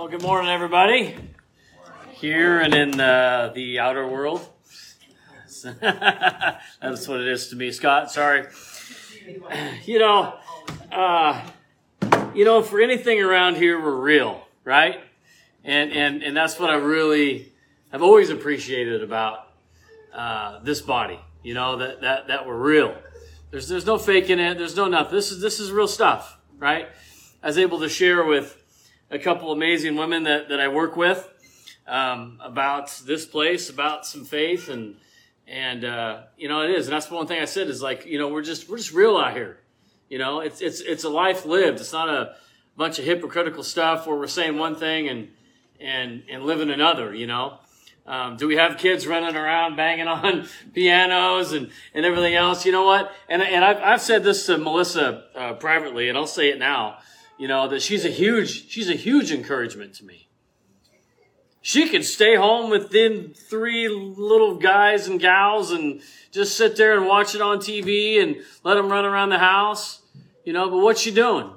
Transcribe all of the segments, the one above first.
Well, good morning, everybody. Here and in uh, the outer world. That's what it is to me, Scott. Sorry. You know, uh, you know, for anything around here, we're real, right? And and and that's what I really have always appreciated about uh, this body. You know that that that we're real. There's there's no faking it. There's no nothing. This is this is real stuff, right? I was able to share with a couple amazing women that, that I work with um, about this place, about some faith, and and uh, you know it is, and that's the one thing I said is like you know we're just we're just real out here, you know it's it's it's a life lived. It's not a bunch of hypocritical stuff where we're saying one thing and and and living another, you know. Um, do we have kids running around banging on pianos and, and everything else? You know what? And, and I've, I've said this to Melissa uh, privately, and I'll say it now you know, that she's a huge, she's a huge encouragement to me. She could stay home with them three little guys and gals and just sit there and watch it on TV and let them run around the house, you know, but what's she doing?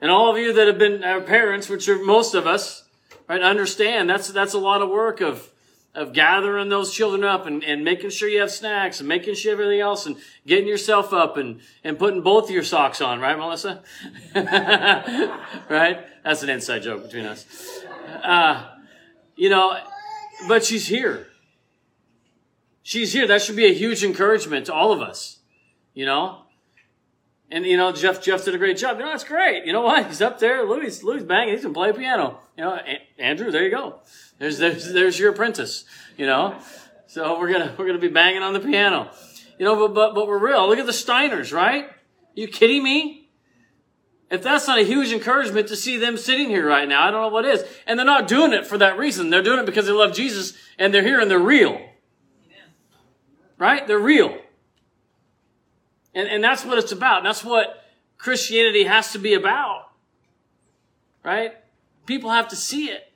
And all of you that have been our parents, which are most of us, right, understand that's, that's a lot of work of, of gathering those children up and, and making sure you have snacks and making sure everything else and getting yourself up and, and putting both of your socks on, right, Melissa? right? That's an inside joke between us. Uh, you know, but she's here. She's here. That should be a huge encouragement to all of us, you know? And you know, Jeff Jeff did a great job. You know, that's great. You know what? He's up there. Louis Louis banging. He's gonna play piano. You know, Andrew, there you go. There's, there's, there's your apprentice, you know? So we're gonna, we're gonna be banging on the piano. You know, but, but, but we're real. Look at the Steiners, right? You kidding me? If that's not a huge encouragement to see them sitting here right now, I don't know what is. And they're not doing it for that reason. They're doing it because they love Jesus and they're here and they're real. Right? They're real. And, and that's what it's about. And that's what Christianity has to be about. Right? People have to see it.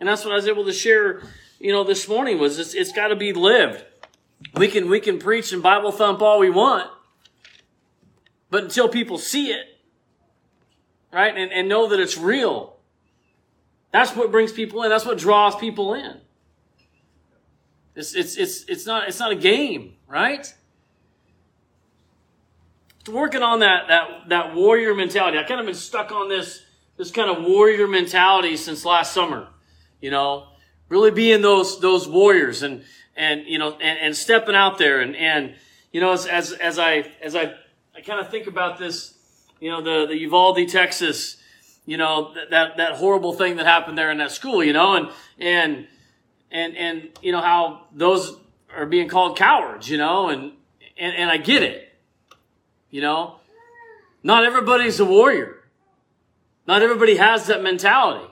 And that's what I was able to share, you know, this morning was it's, it's got to be lived. We can, we can preach and Bible thump all we want, but until people see it, right, and, and know that it's real, that's what brings people in. That's what draws people in. It's, it's, it's, it's not, it's not a game, right? Working on that, that, that warrior mentality. I kind of been stuck on this, this kind of warrior mentality since last summer you know, really being those, those warriors and, and, you know, and, and stepping out there. And, and, you know, as, as, as I, as I, I kind of think about this, you know, the, the Uvalde, Texas, you know, that, that horrible thing that happened there in that school, you know, and, and, and, and, you know, how those are being called cowards, you know, and, and, and I get it, you know, not everybody's a warrior. Not everybody has that mentality.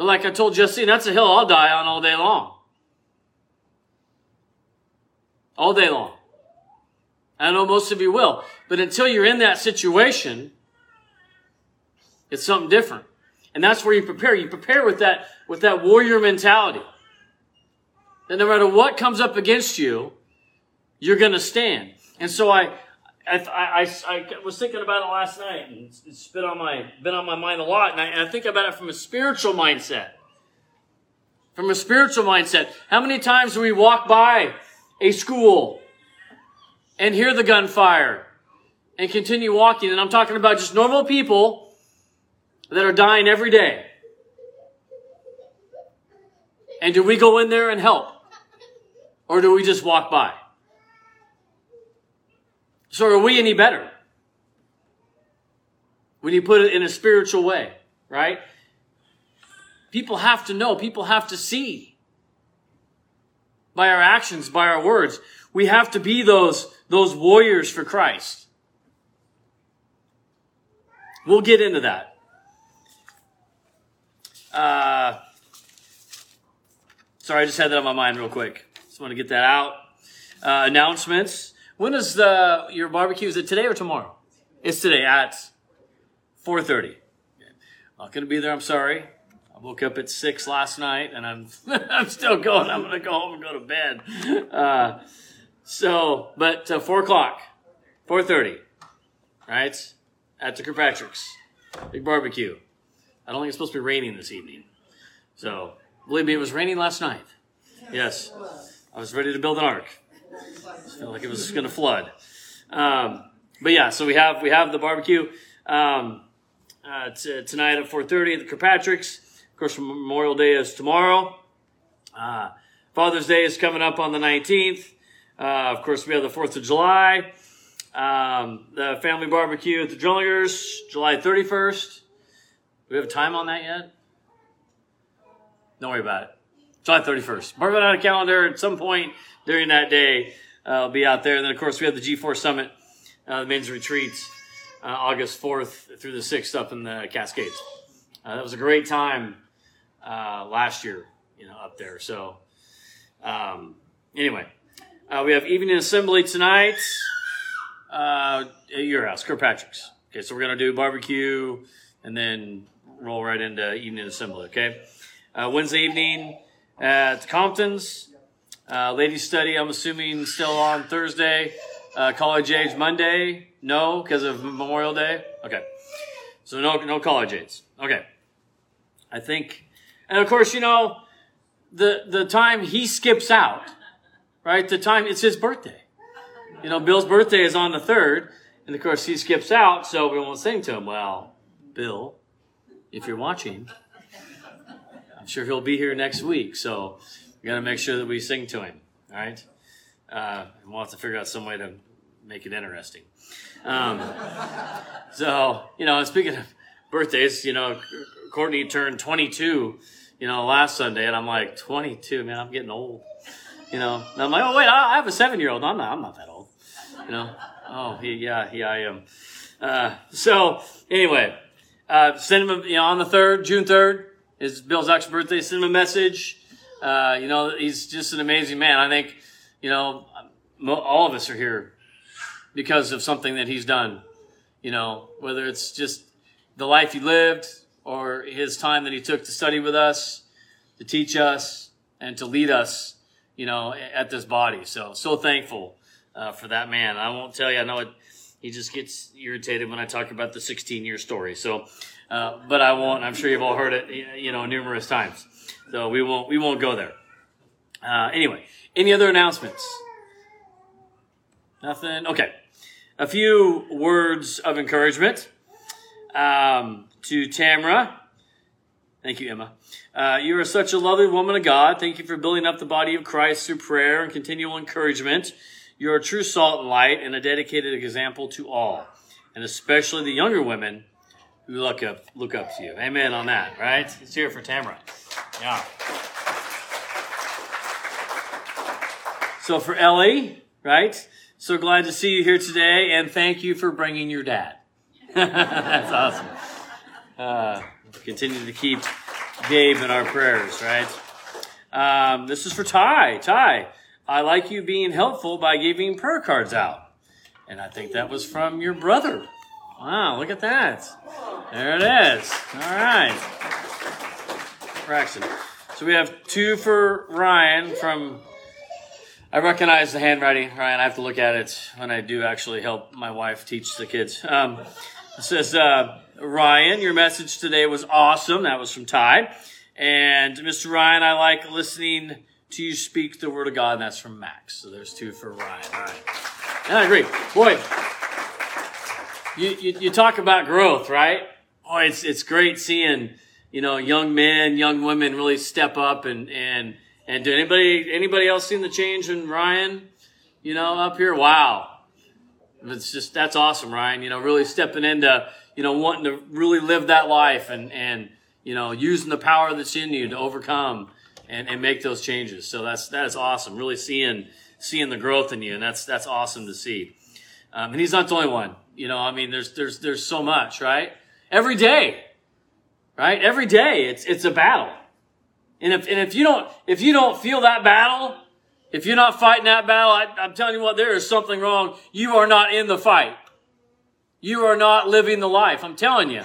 But like I told Justine, that's a hill I'll die on all day long. All day long. I know most of you will. But until you're in that situation, it's something different. And that's where you prepare. You prepare with that, with that warrior mentality. That no matter what comes up against you, you're going to stand. And so I, I, I, I, was thinking about it last night, and it's, been on my been on my mind a lot. And I, and I think about it from a spiritual mindset. From a spiritual mindset, how many times do we walk by a school and hear the gunfire and continue walking? And I'm talking about just normal people that are dying every day. And do we go in there and help, or do we just walk by? So are we any better? When you put it in a spiritual way, right? People have to know, people have to see by our actions, by our words. We have to be those, those warriors for Christ. We'll get into that. Uh, sorry, I just had that on my mind real quick. Just want to get that out. Uh, announcements. When is the your barbecue? Is it today or tomorrow? It's today at 4:30. Not to be there. I'm sorry. I woke up at six last night, and I'm I'm still going. I'm to go home and go to bed. Uh, so, but uh, four o'clock, 4:30, right? At the Kirkpatrick's big barbecue. I don't think it's supposed to be raining this evening. So, believe me, it was raining last night. Yes. I was ready to build an ark. Felt like it was just going to flood. Um, but yeah, so we have we have the barbecue um, uh, t- tonight at 4:30 at the Kirkpatrick's. Of course, Memorial Day is tomorrow. Uh, Father's Day is coming up on the 19th. Uh, of course, we have the 4th of July. Um, the family barbecue at the Drillingers, July 31st. Do we have time on that yet? Don't worry about it. July 31st. Mark it on a calendar at some point during that day. Uh, I'll be out there. And then, of course, we have the G4 Summit, uh, the men's retreats, uh, August 4th through the 6th up in the Cascades. Uh, that was a great time uh, last year, you know, up there. So, um, anyway, uh, we have evening assembly tonight at your house, Kirkpatrick's. Okay, so we're going to do barbecue and then roll right into evening assembly, okay? Wednesday evening at Compton's. Uh, ladies study, I'm assuming still on Thursday. Uh, college age Monday, no, because of Memorial Day. Okay, so no, no college age. Okay, I think, and of course, you know, the the time he skips out, right? The time it's his birthday. You know, Bill's birthday is on the third, and of course he skips out, so we won't sing to him. Well, Bill, if you're watching, sure he'll be here next week, so we got to make sure that we sing to him. All right. Uh, and we'll have to figure out some way to make it interesting. Um, so you know, speaking of birthdays, you know, Courtney turned 22, you know, last Sunday, and I'm like, 22, man, I'm getting old. You know, and I'm like, oh wait, I have a seven year old. I'm not, I'm not that old. You know, oh yeah, yeah, I am. Uh, so anyway, uh, send him, you know, on the third, June 3rd is Bill Zuck's birthday. Send him a message. Uh, you know, he's just an amazing man. I think, you know, all of us are here because of something that he's done. You know, whether it's just the life he lived or his time that he took to study with us, to teach us, and to lead us, you know, at this body. So, so thankful uh, for that man. I won't tell you, I know it, he just gets irritated when I talk about the 16 year story. So, uh, but I won't. I'm sure you've all heard it, you know, numerous times. So we won't we won't go there. Uh, anyway, any other announcements? Nothing. Okay, a few words of encouragement um, to Tamra. Thank you, Emma. Uh, you are such a lovely woman of God. Thank you for building up the body of Christ through prayer and continual encouragement. You're a true salt and light and a dedicated example to all, and especially the younger women look up look up to you. Amen on that, right? Let's hear it for Tamara. Yeah. So for Ellie, right? So glad to see you here today, and thank you for bringing your dad. That's awesome. Uh, continue to keep Gabe in our prayers, right? Um, this is for Ty. Ty, I like you being helpful by giving prayer cards out. And I think that was from your brother. Wow, look at that. There it is. All right. Braxton. So we have two for Ryan from. I recognize the handwriting, Ryan. I have to look at it when I do actually help my wife teach the kids. Um, it says, uh, Ryan, your message today was awesome. That was from Ty. And Mr. Ryan, I like listening to you speak the word of God. And that's from Max. So there's two for Ryan. All right. And I agree. Boy, you, you, you talk about growth, right? Oh, it's, it's great seeing, you know, young men, young women really step up and, and, and do anybody, anybody else seen the change in Ryan, you know, up here? Wow. It's just, that's awesome, Ryan, you know, really stepping into, you know, wanting to really live that life and, and, you know, using the power that's in you to overcome and, and make those changes. So that's, that is awesome. Really seeing, seeing the growth in you. And that's, that's awesome to see. Um, and he's not the only one. You know, I mean, there's, there's, there's so much, right? Every day, right? Every day it's, it's a battle. And if, and if you don't, if you don't feel that battle, if you're not fighting that battle, I, I'm telling you what, there is something wrong. You are not in the fight. You are not living the life. I'm telling you.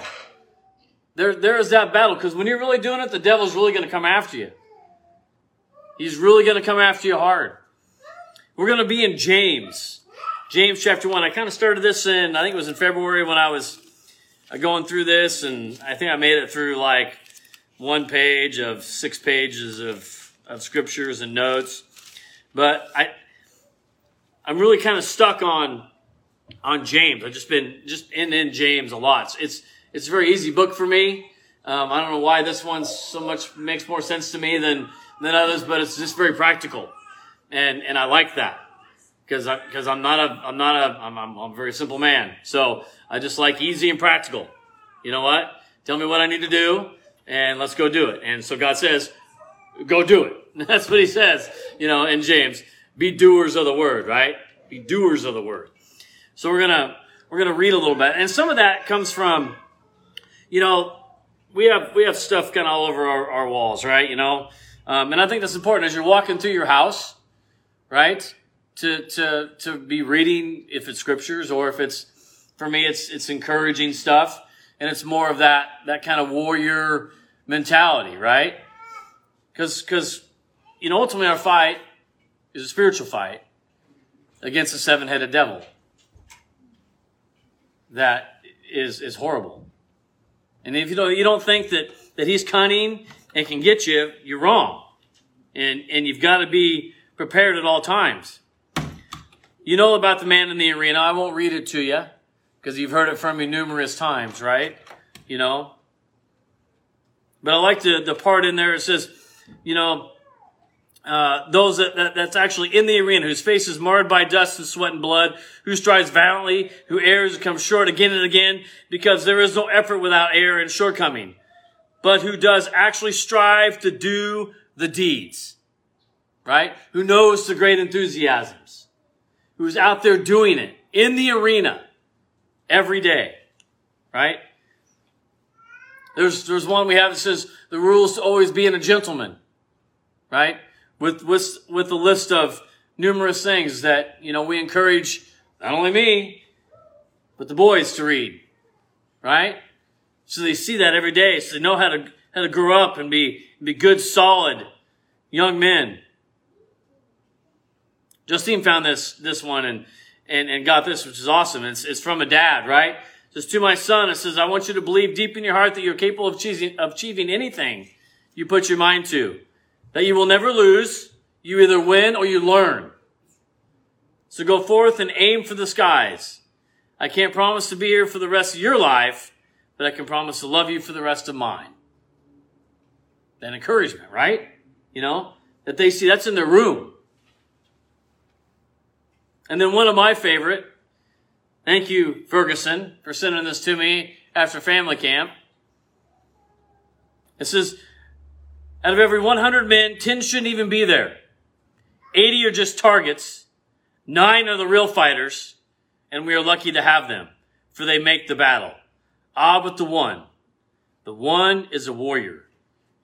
There, there is that battle because when you're really doing it, the devil's really going to come after you. He's really going to come after you hard. We're going to be in James. James chapter 1. I kind of started this in, I think it was in February when I was going through this, and I think I made it through like one page of six pages of, of scriptures and notes. But I, I'm really kind of stuck on on James. I've just been just in in James a lot. It's it's a very easy book for me. Um, I don't know why this one so much makes more sense to me than than others, but it's just very practical, and and I like that because I because I'm not a I'm not a I'm, I'm, I'm a very simple man. So I just like easy and practical. You know what? Tell me what I need to do, and let's go do it. And so God says, go do it. That's what He says. You know, in James, be doers of the word, right? Be doers of the word. So we're gonna we're gonna read a little bit, and some of that comes from, you know, we have we have stuff kind of all over our, our walls, right? You know, um, and I think that's important as you're walking through your house, right? To to to be reading if it's scriptures or if it's for me it's it's encouraging stuff, and it's more of that that kind of warrior mentality, right? Because because you know ultimately our fight is a spiritual fight against a seven headed devil that is is horrible. And if you don't you don't think that that he's cunning and can get you, you're wrong. And and you've got to be prepared at all times. You know about the man in the arena. I won't read it to you because you've heard it from me numerous times, right? You know. But I like the the part in there. It says, you know, uh, those that, that, that's actually in the arena, whose face is marred by dust and sweat and blood, who strives valiantly, who errs and comes short again and again, because there is no effort without error and shortcoming, but who does actually strive to do the deeds, right? Who knows the great enthusiasms, who's out there doing it in the arena every day, right? There's, there's one we have that says the rules to always being a gentleman, right? with, with, with a list of numerous things that, you know, we encourage not only me, but the boys to read, right? So they see that every day. So they know how to, how to grow up and be, be good, solid young men. Justine found this, this one and, and, and got this, which is awesome. It's, it's from a dad, right? It says, to my son, it says, I want you to believe deep in your heart that you're capable of achieving, of achieving anything you put your mind to that you will never lose. You either win or you learn. So go forth and aim for the skies. I can't promise to be here for the rest of your life, but I can promise to love you for the rest of mine. That encouragement, right? You know, that they see that's in their room. And then one of my favorite, thank you, Ferguson, for sending this to me after family camp. It says, out of every 100 men, 10 shouldn't even be there. 80 are just targets. Nine are the real fighters. And we are lucky to have them, for they make the battle. Ah, but the one, the one is a warrior,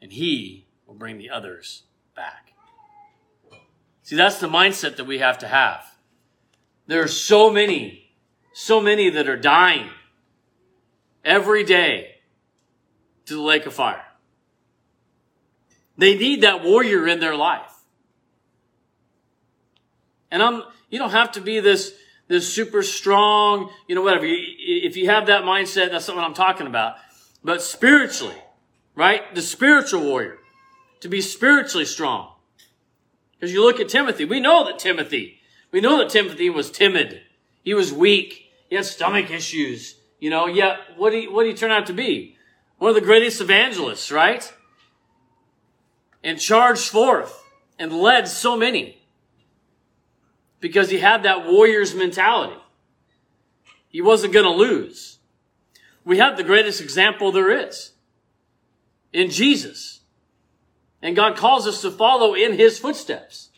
and he will bring the others back. See, that's the mindset that we have to have. There are so many, so many that are dying every day to the lake of fire. They need that warrior in their life. And I'm, you don't have to be this, this super strong, you know, whatever. If you have that mindset, that's what I'm talking about. But spiritually, right? The spiritual warrior. To be spiritually strong. Because you look at Timothy, we know that Timothy, we know that Timothy was timid. He was weak. He had stomach issues. You know, yet what did he, what he turn out to be? One of the greatest evangelists, right? and charged forth and led so many because he had that warrior's mentality. He wasn't going to lose. We have the greatest example there is in Jesus. And God calls us to follow in his footsteps.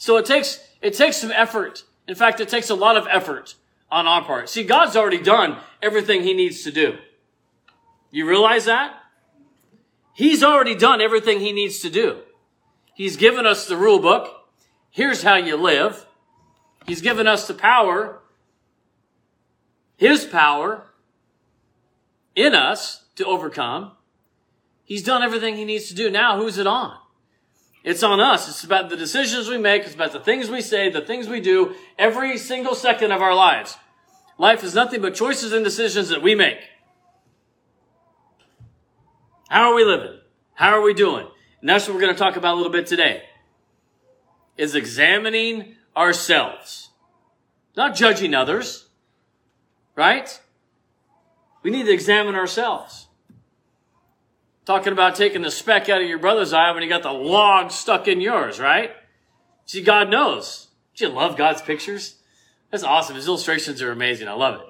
So it takes, it takes some effort. In fact, it takes a lot of effort on our part. See, God's already done everything he needs to do. You realize that? He's already done everything he needs to do. He's given us the rule book. Here's how you live. He's given us the power, his power in us to overcome. He's done everything he needs to do. Now, who's it on? It's on us. It's about the decisions we make. It's about the things we say, the things we do every single second of our lives. Life is nothing but choices and decisions that we make. How are we living? How are we doing? And that's what we're going to talk about a little bit today. Is examining ourselves. Not judging others. Right? We need to examine ourselves. Talking about taking the speck out of your brother's eye when you got the log stuck in yours, right? See, God knows. Do you love God's pictures? That's awesome. His illustrations are amazing. I love it.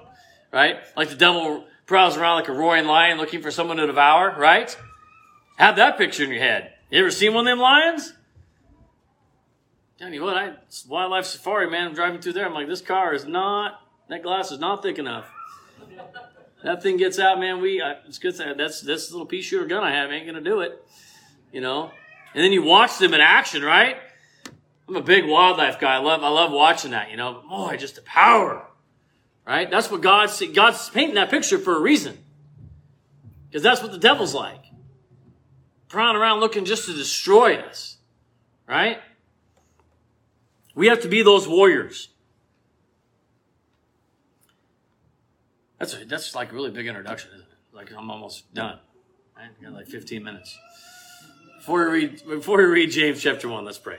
Right? Like the devil prowls around like a roaring lion looking for someone to devour, right? Have that picture in your head. You ever seen one of them lions? Tell you what, I wildlife safari, man. I'm driving through there. I'm like, this car is not, that glass is not thick enough. That thing gets out, man. We, I, it's good. That's this little pea shooter gun I have ain't gonna do it. You know. And then you watch them in action, right? I'm a big wildlife guy. I love, I love watching that. You know, boy, just the power, right? That's what God's God's painting that picture for a reason, because that's what the devil's like prowling around looking just to destroy us. Right? We have to be those warriors. That's a, that's like a really big introduction, isn't it? Like I'm almost done. Right? I got like 15 minutes. Before we read before we read James chapter one, let's pray.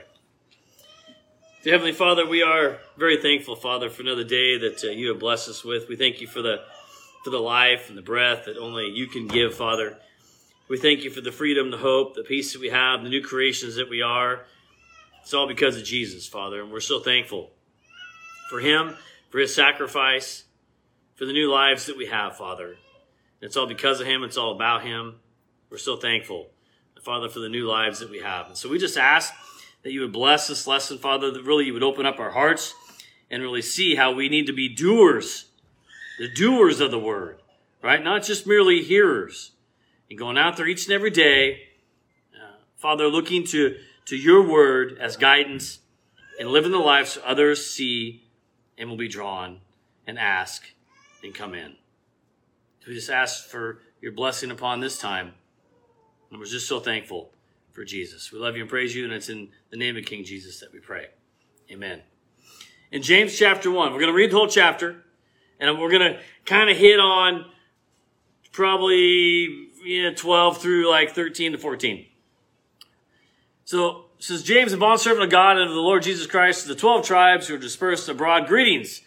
Dear Heavenly Father, we are very thankful, Father, for another day that uh, you have blessed us with. We thank you for the for the life and the breath that only you can give, Father. We thank you for the freedom, the hope, the peace that we have, the new creations that we are. It's all because of Jesus, Father, and we're so thankful for Him, for His sacrifice, for the new lives that we have, Father. It's all because of Him, it's all about Him. We're so thankful, Father, for the new lives that we have. And so we just ask that you would bless this lesson, Father, that really you would open up our hearts and really see how we need to be doers, the doers of the word, right? Not just merely hearers and going out there each and every day, uh, Father, looking to, to your word as guidance and living the life so others see and will be drawn and ask and come in. We just ask for your blessing upon this time. And we're just so thankful for Jesus. We love you and praise you, and it's in the name of King Jesus that we pray. Amen. In James chapter 1, we're going to read the whole chapter, and we're going to kind of hit on probably yeah, 12 through like 13 to 14. So says James, a bondservant of God and of the Lord Jesus Christ, to the 12 tribes who are dispersed abroad, greetings.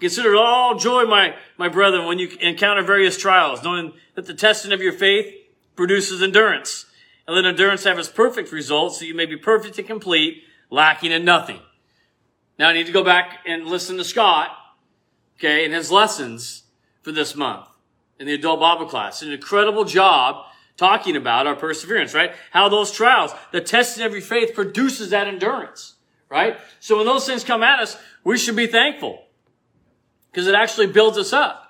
Consider it all joy, my, my brethren, when you encounter various trials, knowing that the testing of your faith produces endurance. And let endurance have its perfect result, so you may be perfect and complete, lacking in nothing. Now I need to go back and listen to Scott, okay, and his lessons for this month in the adult Bible class. An incredible job talking about our perseverance, right? How those trials, the testing of your faith produces that endurance, right? So when those things come at us, we should be thankful because it actually builds us up.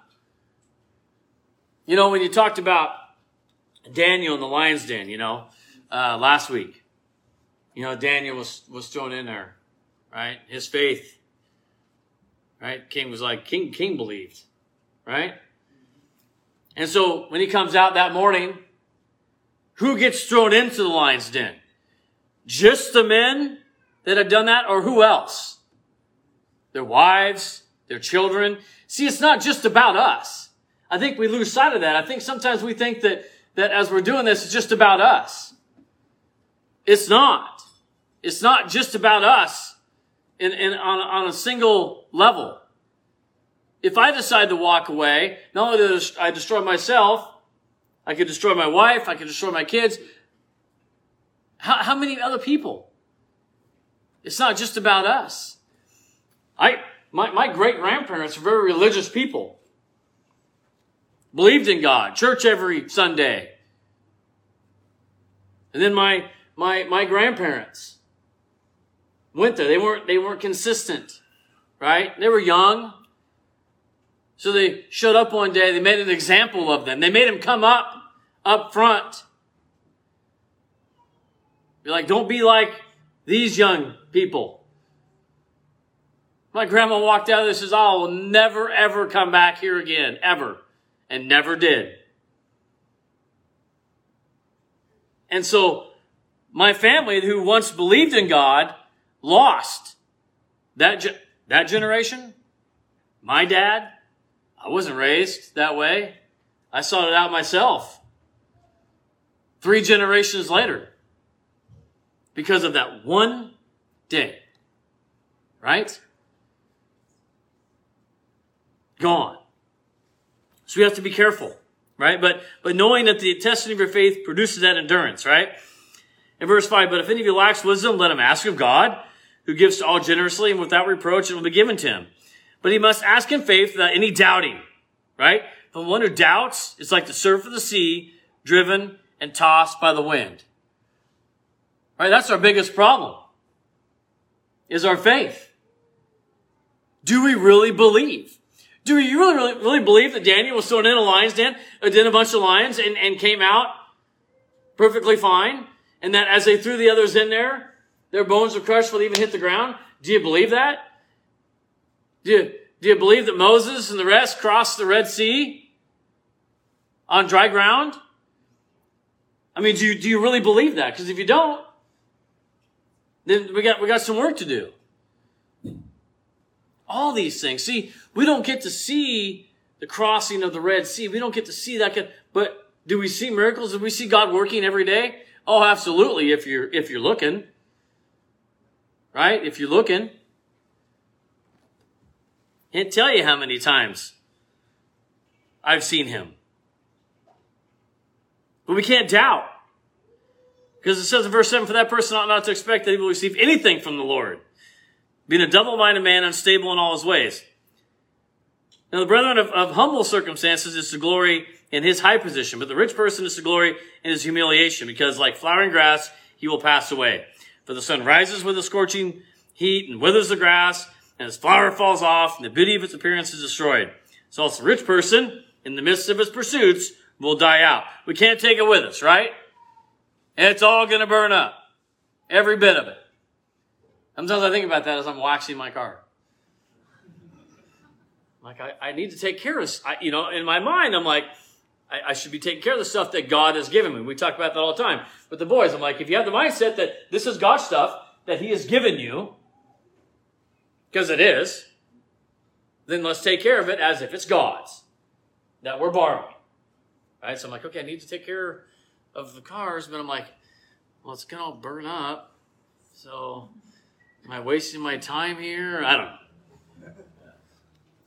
You know, when you talked about Daniel in the lion's den, you know, uh, last week, you know, Daniel was, was thrown in there, right? His faith, right? King was like, King, King believed, right? And so when he comes out that morning, who gets thrown into the lion's den? Just the men that have done that or who else? Their wives, their children. See, it's not just about us. I think we lose sight of that. I think sometimes we think that, that as we're doing this, it's just about us. It's not. It's not just about us in, in, on, on a single level. If I decide to walk away, not only do I destroy myself, I could destroy my wife, I could destroy my kids. How, how many other people? It's not just about us. I, my, my great grandparents were very religious people. Believed in God, church every Sunday. And then my, my, my grandparents went there. They weren't, they weren't consistent, right? They were young. So they showed up one day, they made an example of them. They made him come up, up front. Be like, don't be like these young people. My grandma walked out and says, I will never ever come back here again, ever. And never did. And so my family who once believed in God lost that, ge- that generation, my dad, I wasn't raised that way. I sought it out myself. Three generations later. Because of that one day. Right? Gone. So we have to be careful, right? But, but knowing that the testing of your faith produces that endurance, right? In verse 5, but if any of you lacks wisdom, let him ask of God, who gives to all generously and without reproach, and will be given to him. But he must ask in faith without any doubting, right? But one who doubts is like the surf of the sea, driven and tossed by the wind. Right? That's our biggest problem. Is our faith. Do we really believe? Do you really, really, really believe that Daniel was thrown in a lion's den, uh, in a bunch of lions, and, and came out perfectly fine? And that as they threw the others in there, their bones were crushed before they even hit the ground? Do you believe that? Do you, do you believe that Moses and the rest crossed the Red Sea on dry ground? I mean, do you, do you really believe that? Because if you don't, then we got, we got some work to do. All these things. See, we don't get to see the crossing of the Red Sea. We don't get to see that. But do we see miracles? Do we see God working every day? Oh, absolutely. If you're, if you're looking, right? If you're looking, can't tell you how many times I've seen him. But we can't doubt. Because it says in verse 7, for that person ought not to expect that he will receive anything from the Lord. Being a double-minded man, unstable in all his ways. Now the brethren of, of humble circumstances is to glory in his high position, but the rich person is to glory in his humiliation, because like flowering grass, he will pass away. For the sun rises with a scorching heat and withers the grass, and its flower falls off, and the beauty of its appearance is destroyed. So also the rich person, in the midst of his pursuits, will die out. We can't take it with us, right? It's all gonna burn up. Every bit of it. Sometimes I think about that as I'm waxing my car. Like, I, I need to take care of, I, you know, in my mind, I'm like, I, I, should be taking care of the stuff that God has given me. We talk about that all the time. With the boys, I'm like, if you have the mindset that this is God's stuff that He has given you, because it is, then let's take care of it as if it's God's that we're borrowing. Right? So I'm like, okay, I need to take care of the cars, but I'm like, well, it's going to burn up. So am I wasting my time here? I don't know.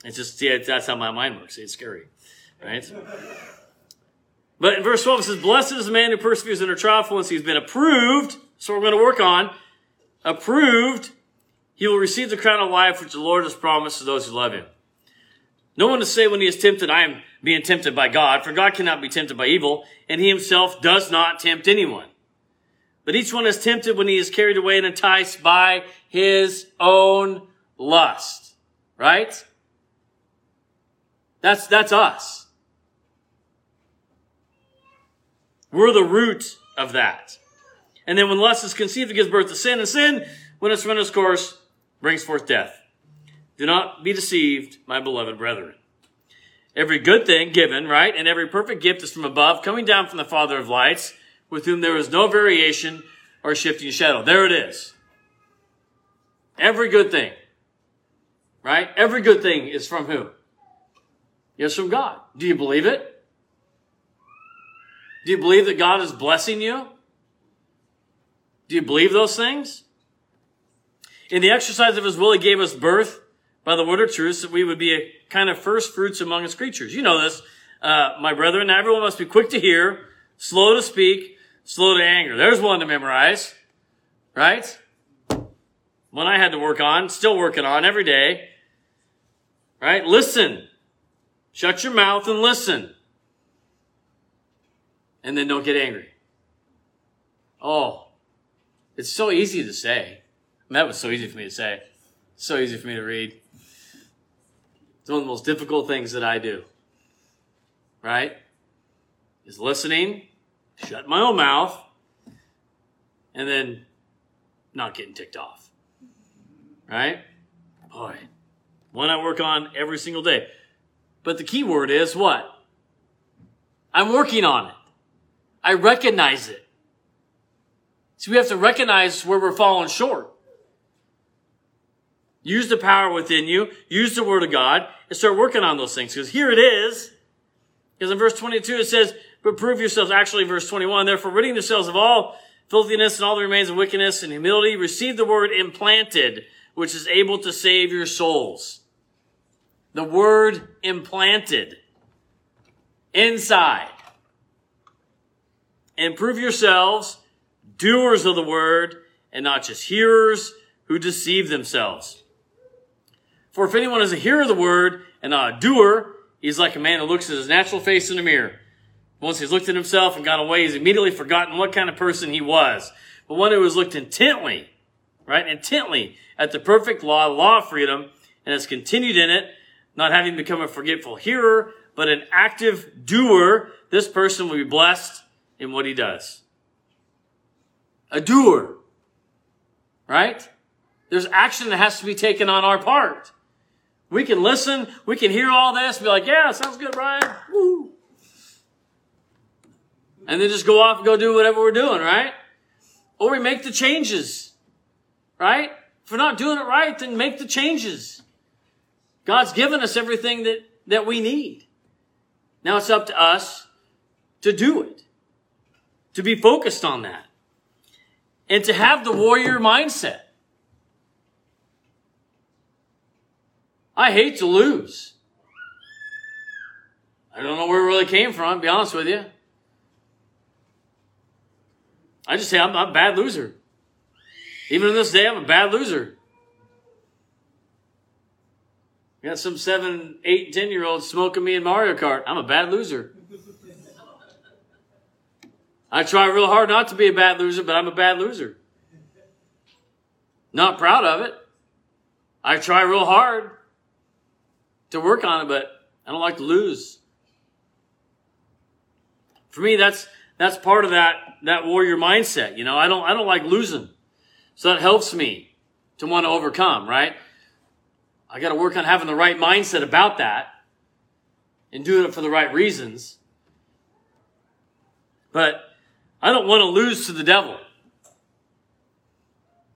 It's just, yeah, that's how my mind works. It's scary. Right? But in verse 12, it says, Blessed is the man who perseveres in under trial once he's been approved. So we're going to work on. Approved he will receive the crown of life which the Lord has promised to those who love him. No one to say when he is tempted, I am being tempted by God, for God cannot be tempted by evil, and he himself does not tempt anyone. But each one is tempted when he is carried away and enticed by his own lust. Right? That's, that's us. We're the root of that. And then when lust is conceived, it gives birth to sin, and sin, when it's run its course, brings forth death. Do not be deceived, my beloved brethren. Every good thing given, right, and every perfect gift is from above, coming down from the Father of lights, with whom there is no variation or shifting shadow. There it is. Every good thing, right? Every good thing is from who? Yes, from God. Do you believe it? Do you believe that God is blessing you? Do you believe those things? In the exercise of his will, he gave us birth by the word of truth that we would be a kind of first fruits among his creatures. You know this, uh, my brethren. Everyone must be quick to hear, slow to speak, slow to anger. There's one to memorize, right? One I had to work on, still working on every day, right? Listen. Shut your mouth and listen. And then don't get angry. Oh, it's so easy to say. That was so easy for me to say. So easy for me to read. It's one of the most difficult things that I do. Right? Is listening, shut my own mouth, and then not getting ticked off. Right? Boy, one I work on every single day. But the key word is what? I'm working on it. I recognize it. So we have to recognize where we're falling short. Use the power within you. Use the word of God and start working on those things. Because here it is. Because in verse 22 it says, but prove yourselves, actually verse 21, therefore ridding yourselves of all filthiness and all the remains of wickedness and humility, receive the word implanted, which is able to save your souls. The word implanted inside. And prove yourselves doers of the word and not just hearers who deceive themselves. For if anyone is a hearer of the word and not a doer, he's like a man who looks at his natural face in a mirror. Once he's looked at himself and gone away, he's immediately forgotten what kind of person he was. But one who has looked intently, right, intently at the perfect law, law of freedom, and has continued in it, not having become a forgetful hearer, but an active doer, this person will be blessed in what he does. A doer. Right? There's action that has to be taken on our part. We can listen, we can hear all this, be like, yeah, sounds good, Brian. Woo. And then just go off and go do whatever we're doing, right? Or we make the changes. Right? If we're not doing it right, then make the changes. God's given us everything that, that we need. Now it's up to us to do it. To be focused on that. And to have the warrior mindset. I hate to lose. I don't know where it really came from, to be honest with you. I just say I'm, I'm a bad loser. Even in this day, I'm a bad loser. Got some seven, eight, ten year olds smoking me in Mario Kart. I'm a bad loser. I try real hard not to be a bad loser, but I'm a bad loser. Not proud of it. I try real hard to work on it, but I don't like to lose. For me, that's that's part of that that warrior mindset. You know, I don't I don't like losing, so that helps me to want to overcome. Right? I got to work on having the right mindset about that and doing it for the right reasons. But I don't want to lose to the devil.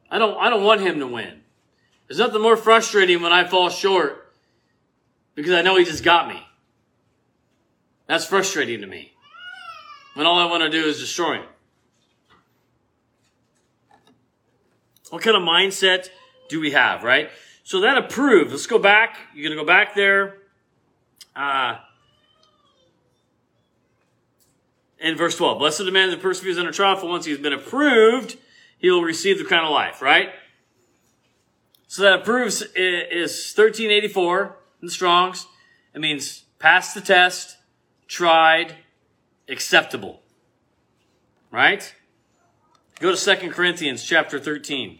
I don't, I don't want him to win. There's nothing more frustrating when I fall short because I know he just got me. That's frustrating to me. When all I want to do is destroy him. What kind of mindset do we have, right? So that approved. Let's go back. You're going to go back there. Uh, in verse 12. Blessed the man that perseveres under trial, for once he has been approved, he will receive the crown of life, right? So that approves is 1384 in the Strongs. It means pass the test, tried, acceptable. Right? Go to 2 Corinthians chapter 13.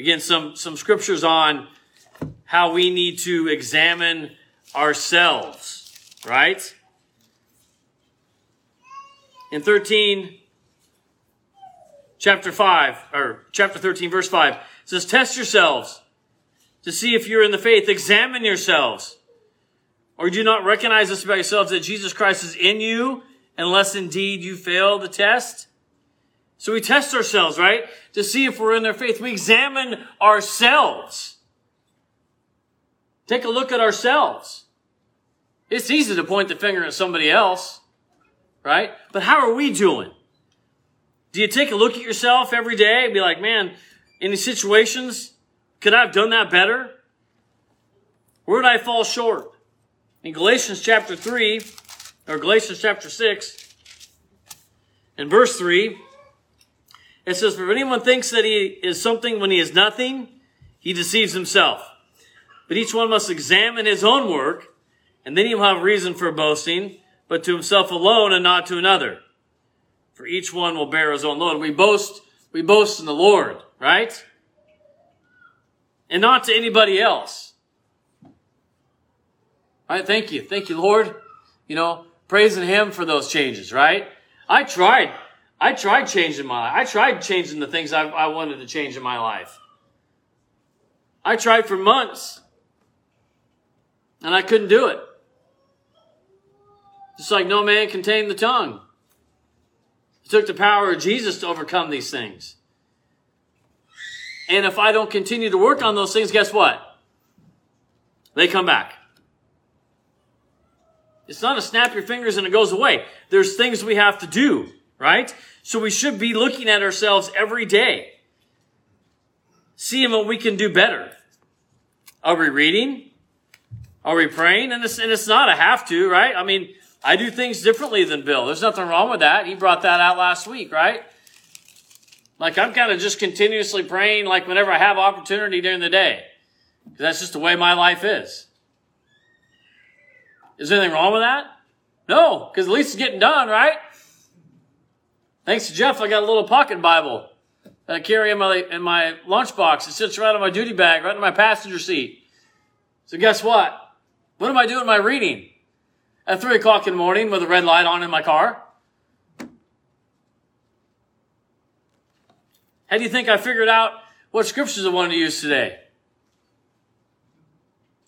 Again, some, some scriptures on how we need to examine ourselves, right? In 13, chapter 5, or chapter 13, verse 5, says, Test yourselves to see if you're in the faith. Examine yourselves. Or do you not recognize this about yourselves that Jesus Christ is in you unless indeed you fail the test? So we test ourselves, right? To see if we're in their faith. We examine ourselves. Take a look at ourselves. It's easy to point the finger at somebody else, right? But how are we doing? Do you take a look at yourself every day and be like, man, in these situations, could I have done that better? Where did I fall short? In Galatians chapter 3, or Galatians chapter 6, in verse 3, it says, For if anyone thinks that he is something when he is nothing, he deceives himself. But each one must examine his own work, and then he will have reason for boasting, but to himself alone and not to another. For each one will bear his own load. We boast, we boast in the Lord, right? And not to anybody else. All right, thank you. Thank you, Lord. You know, praising Him for those changes, right? I tried. I tried changing my life. I tried changing the things I, I wanted to change in my life. I tried for months. And I couldn't do it. Just like no man can tame the tongue. It took the power of Jesus to overcome these things. And if I don't continue to work on those things, guess what? They come back. It's not a snap your fingers and it goes away. There's things we have to do, right? So we should be looking at ourselves every day, seeing what we can do better. Are we reading? Are we praying? And it's, and it's not a have to, right? I mean, I do things differently than Bill. There's nothing wrong with that. He brought that out last week, right? Like I'm kind of just continuously praying, like whenever I have opportunity during the day. Because that's just the way my life is. Is there anything wrong with that? No, because at least it's getting done, right? Thanks to Jeff, I got a little pocket Bible that I carry in my, in my lunchbox. It sits right on my duty bag, right in my passenger seat. So guess what? What am I doing my reading? At three o'clock in the morning with a red light on in my car? How do you think I figured out what scriptures I wanted to use today?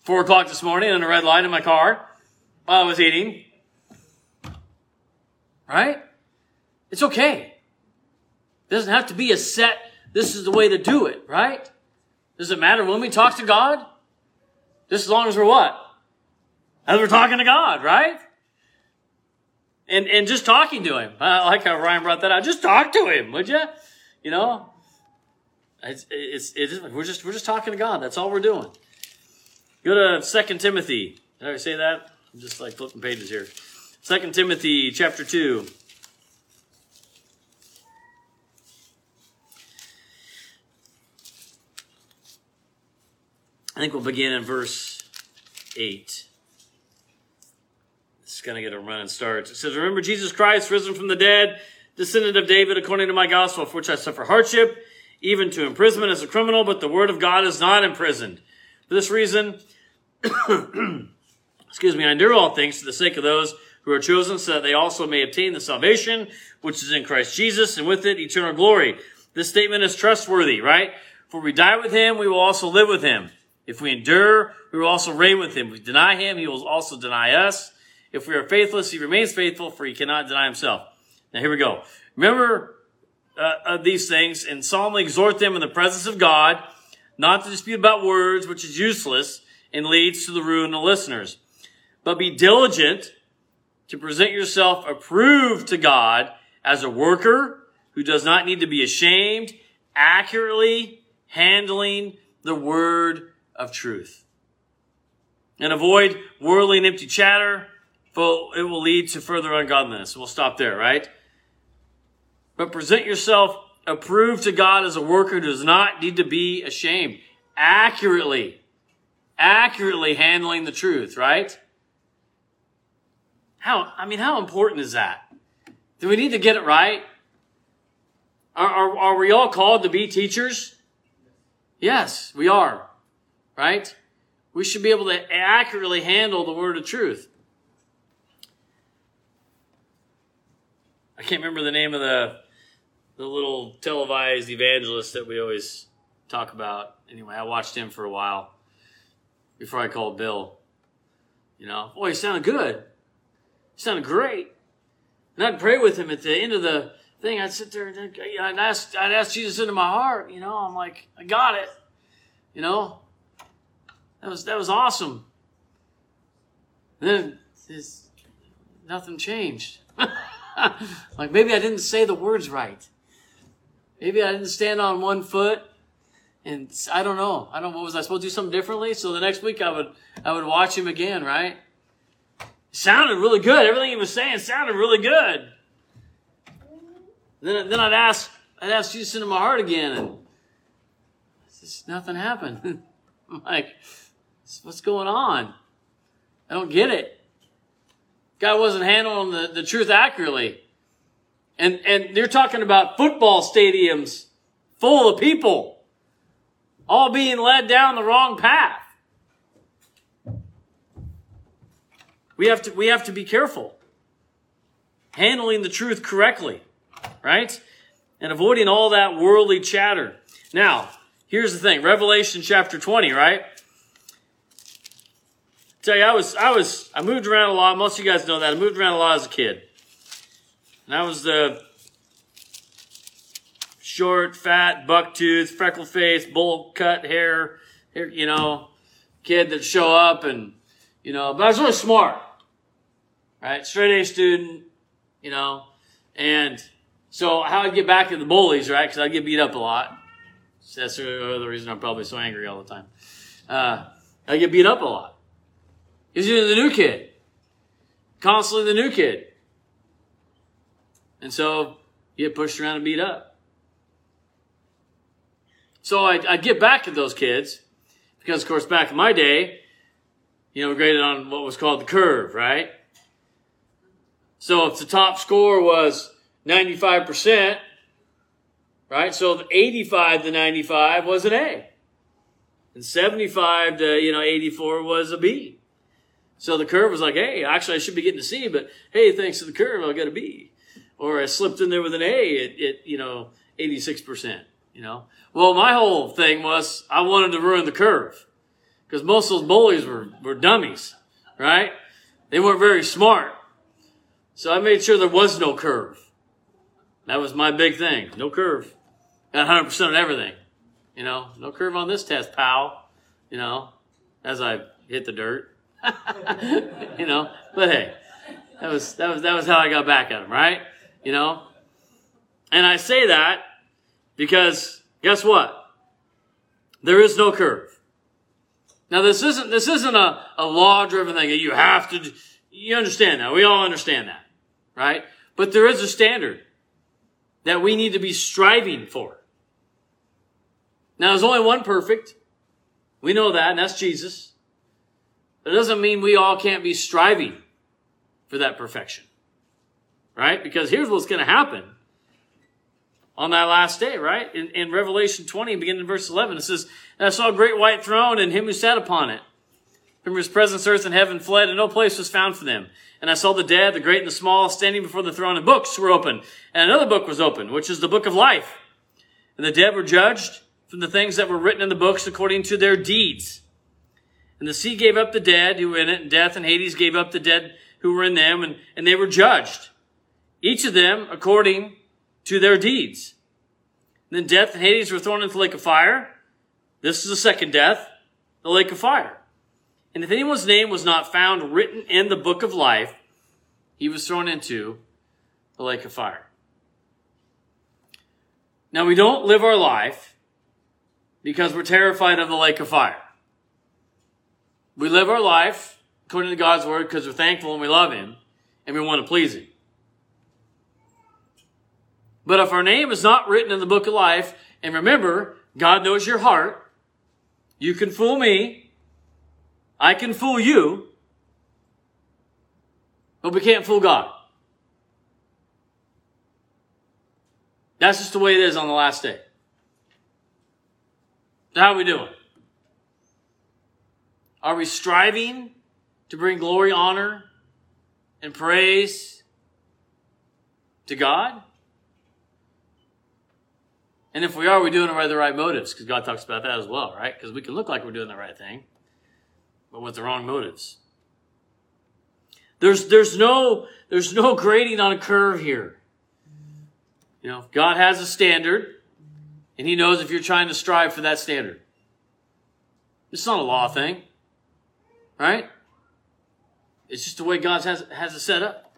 Four o'clock this morning and a red light in my car while I was eating. Right? It's okay. It doesn't have to be a set, this is the way to do it, right? Does it matter when we talk to God? Just as long as we're what? As we're talking to God, right? And, and just talking to Him. I like how Ryan brought that out. Just talk to Him, would you? You know? It's, it's, it's, we're just, we're just talking to God. That's all we're doing. Go to Second Timothy. Did I say that? I'm just like flipping pages here. Second Timothy chapter 2. Think we'll begin in verse 8. It's going to get a running start. It says, Remember Jesus Christ, risen from the dead, descendant of David, according to my gospel, for which I suffer hardship, even to imprisonment as a criminal, but the word of God is not imprisoned. For this reason, excuse me, I endure all things for the sake of those who are chosen, so that they also may obtain the salvation which is in Christ Jesus, and with it eternal glory. This statement is trustworthy, right? For we die with him, we will also live with him. If we endure, we will also reign with him. If we deny him, he will also deny us. If we are faithless, he remains faithful, for he cannot deny himself. Now here we go. Remember uh, these things and solemnly exhort them in the presence of God, not to dispute about words, which is useless and leads to the ruin of listeners. But be diligent to present yourself approved to God as a worker who does not need to be ashamed, accurately handling the word of truth. And avoid worldly and empty chatter, for it will lead to further ungodliness. We'll stop there, right? But present yourself approved to God as a worker who does not need to be ashamed. Accurately, accurately handling the truth, right? How, I mean, how important is that? Do we need to get it right? Are, are, are we all called to be teachers? Yes, we are right? We should be able to accurately handle the word of truth. I can't remember the name of the the little televised evangelist that we always talk about. Anyway, I watched him for a while before I called Bill. You know, boy, he sounded good. He sounded great. And I'd pray with him at the end of the thing. I'd sit there and I'd ask, I'd ask Jesus into my heart. You know, I'm like, I got it. You know, that was that was awesome. And then nothing changed. like maybe I didn't say the words right. Maybe I didn't stand on one foot. And I don't know. I don't. What was I supposed to do something differently? So the next week I would I would watch him again. Right? Sounded really good. Everything he was saying sounded really good. Then then I'd ask I'd ask Jesus into my heart again, and just nothing happened. I'm like, What's going on? I don't get it. Guy wasn't handling the, the truth accurately. And, and you're talking about football stadiums full of people all being led down the wrong path. We have to, we have to be careful handling the truth correctly, right? And avoiding all that worldly chatter. Now, here's the thing. Revelation chapter 20, right? Tell you, I was, I was, I moved around a lot. Most of you guys know that. I moved around a lot as a kid. And I was the short, fat, buck tooth, freckle face, bowl cut hair, hair, you know, kid that show up and, you know, but I was really smart. Right? Straight A student, you know, and so how I'd get back at the bullies, right? Because I'd get beat up a lot. That's the reason I'm probably so angry all the time. Uh, I get beat up a lot. Because you're the new kid. Constantly the new kid. And so you get pushed around and beat up. So I, I get back at those kids because, of course, back in my day, you know, we graded on what was called the curve, right? So if the top score was 95%, right? So 85 to 95 was an A. And 75 to, you know, 84 was a B. So the curve was like, hey, actually I should be getting a C, but hey, thanks to the curve, I got a B. Or I slipped in there with an A at, at you know, 86%, you know. Well, my whole thing was I wanted to ruin the curve. Because most of those bullies were, were dummies, right? They weren't very smart. So I made sure there was no curve. That was my big thing. No curve. Got 100% on everything. You know, no curve on this test, pal. You know, as I hit the dirt. you know, but hey, that was, that was, that was how I got back at him, right? You know? And I say that because guess what? There is no curve. Now this isn't, this isn't a, a law driven thing that you have to, you understand that. We all understand that, right? But there is a standard that we need to be striving for. Now, there's only one perfect. We know that, and that's Jesus. It doesn't mean we all can't be striving for that perfection. Right? Because here's what's going to happen on that last day, right? In, in Revelation 20, beginning in verse 11, it says, And I saw a great white throne and him who sat upon it. From his presence, earth and heaven fled, and no place was found for them. And I saw the dead, the great and the small, standing before the throne, and books were open. And another book was open, which is the book of life. And the dead were judged from the things that were written in the books according to their deeds. And the sea gave up the dead who were in it, and death and Hades gave up the dead who were in them, and, and they were judged. Each of them according to their deeds. And then death and Hades were thrown into the lake of fire. This is the second death, the lake of fire. And if anyone's name was not found written in the book of life, he was thrown into the lake of fire. Now, we don't live our life because we're terrified of the lake of fire. We live our life according to God's word because we're thankful and we love Him and we want to please Him. But if our name is not written in the book of life, and remember, God knows your heart, you can fool me, I can fool you, but we can't fool God. That's just the way it is on the last day. How are we doing? Are we striving to bring glory, honor, and praise to God? And if we are, we're doing it by the right motives, because God talks about that as well, right? Because we can look like we're doing the right thing but with the wrong motives. There's, there's no, there's no grading on a curve here. You know, God has a standard, and He knows if you're trying to strive for that standard. It's not a law thing, right? It's just the way God has, has it set up.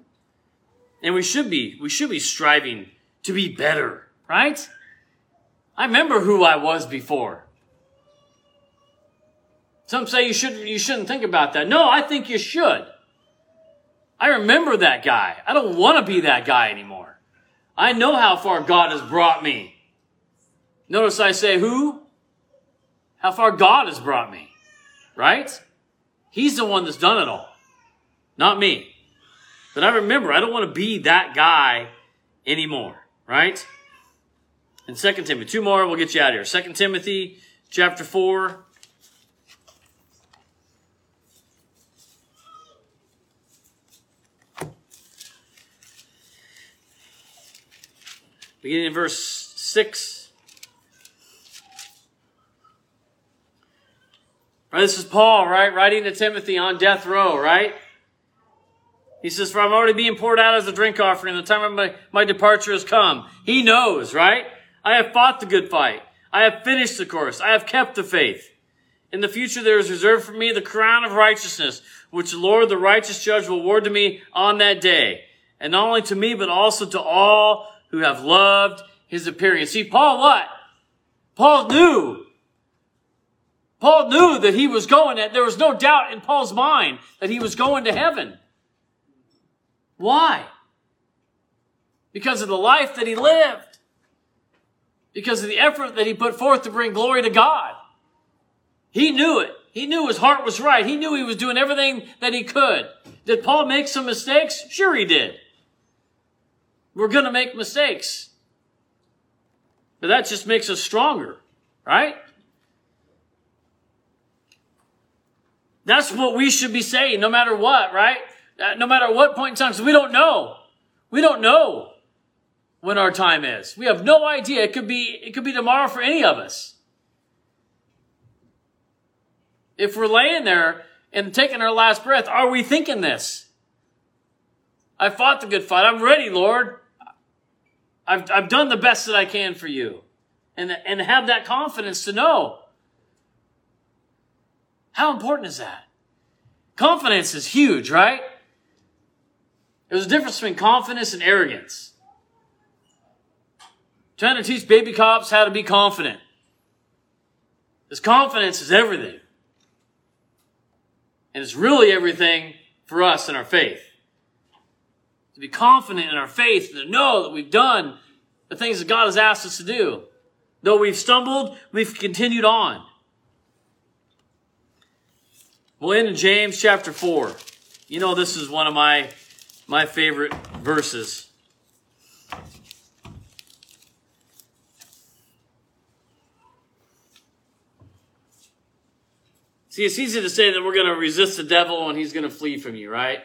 And we should be, we should be striving to be better, right? I remember who I was before. Some say you shouldn't, you shouldn't think about that. No, I think you should. I remember that guy. I don't want to be that guy anymore. I know how far God has brought me. Notice I say who? How far God has brought me. Right? He's the one that's done it all. Not me. But I remember, I don't want to be that guy anymore. Right? In 2 Timothy, two more, we'll get you out of here. 2 Timothy chapter 4, beginning in verse 6. This is Paul, right? Writing to Timothy on death row, right? He says, For I'm already being poured out as a drink offering. The time of my, my departure has come. He knows, right? I have fought the good fight. I have finished the course. I have kept the faith. In the future, there is reserved for me the crown of righteousness, which the Lord, the righteous judge, will award to me on that day. And not only to me, but also to all who have loved his appearing. See, Paul what? Paul knew. Paul knew that he was going, that there was no doubt in Paul's mind that he was going to heaven. Why? Because of the life that he lived. Because of the effort that he put forth to bring glory to God. He knew it. He knew his heart was right. He knew he was doing everything that he could. Did Paul make some mistakes? Sure he did. We're going to make mistakes. But that just makes us stronger, right? That's what we should be saying no matter what, right? Uh, no matter what point in time, because we don't know. We don't know when our time is. We have no idea. It could be, it could be tomorrow for any of us. If we're laying there and taking our last breath, are we thinking this? I fought the good fight. I'm ready, Lord. I've, I've done the best that I can for you. And, and have that confidence to know. How important is that? Confidence is huge, right? There's a difference between confidence and arrogance. trying to teach baby cops how to be confident. Because confidence is everything. And it's really everything for us in our faith. To be confident in our faith to know that we've done the things that God has asked us to do. Though we've stumbled, we've continued on. We'll in James chapter 4. You know, this is one of my, my favorite verses. See, it's easy to say that we're going to resist the devil and he's going to flee from you, right?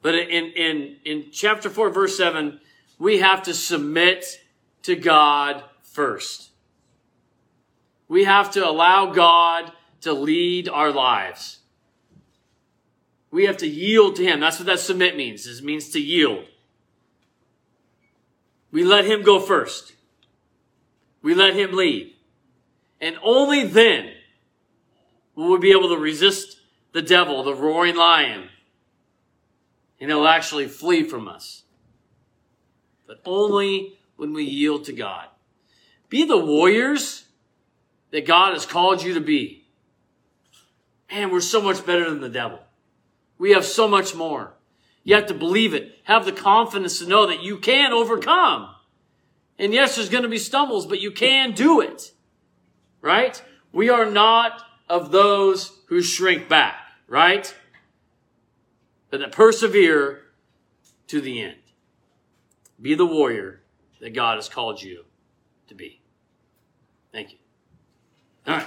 But in, in, in chapter 4, verse 7, we have to submit to God first. We have to allow God to lead our lives. We have to yield to Him. That's what that submit means. It means to yield. We let Him go first. We let Him lead. And only then will we be able to resist the devil, the roaring lion, and he'll actually flee from us. But only when we yield to God. Be the warriors that God has called you to be. Man, we're so much better than the devil. We have so much more. You have to believe it. Have the confidence to know that you can overcome. And yes, there's going to be stumbles, but you can do it. Right? We are not of those who shrink back, right? But that persevere to the end. Be the warrior that God has called you to be. Thank you. All right.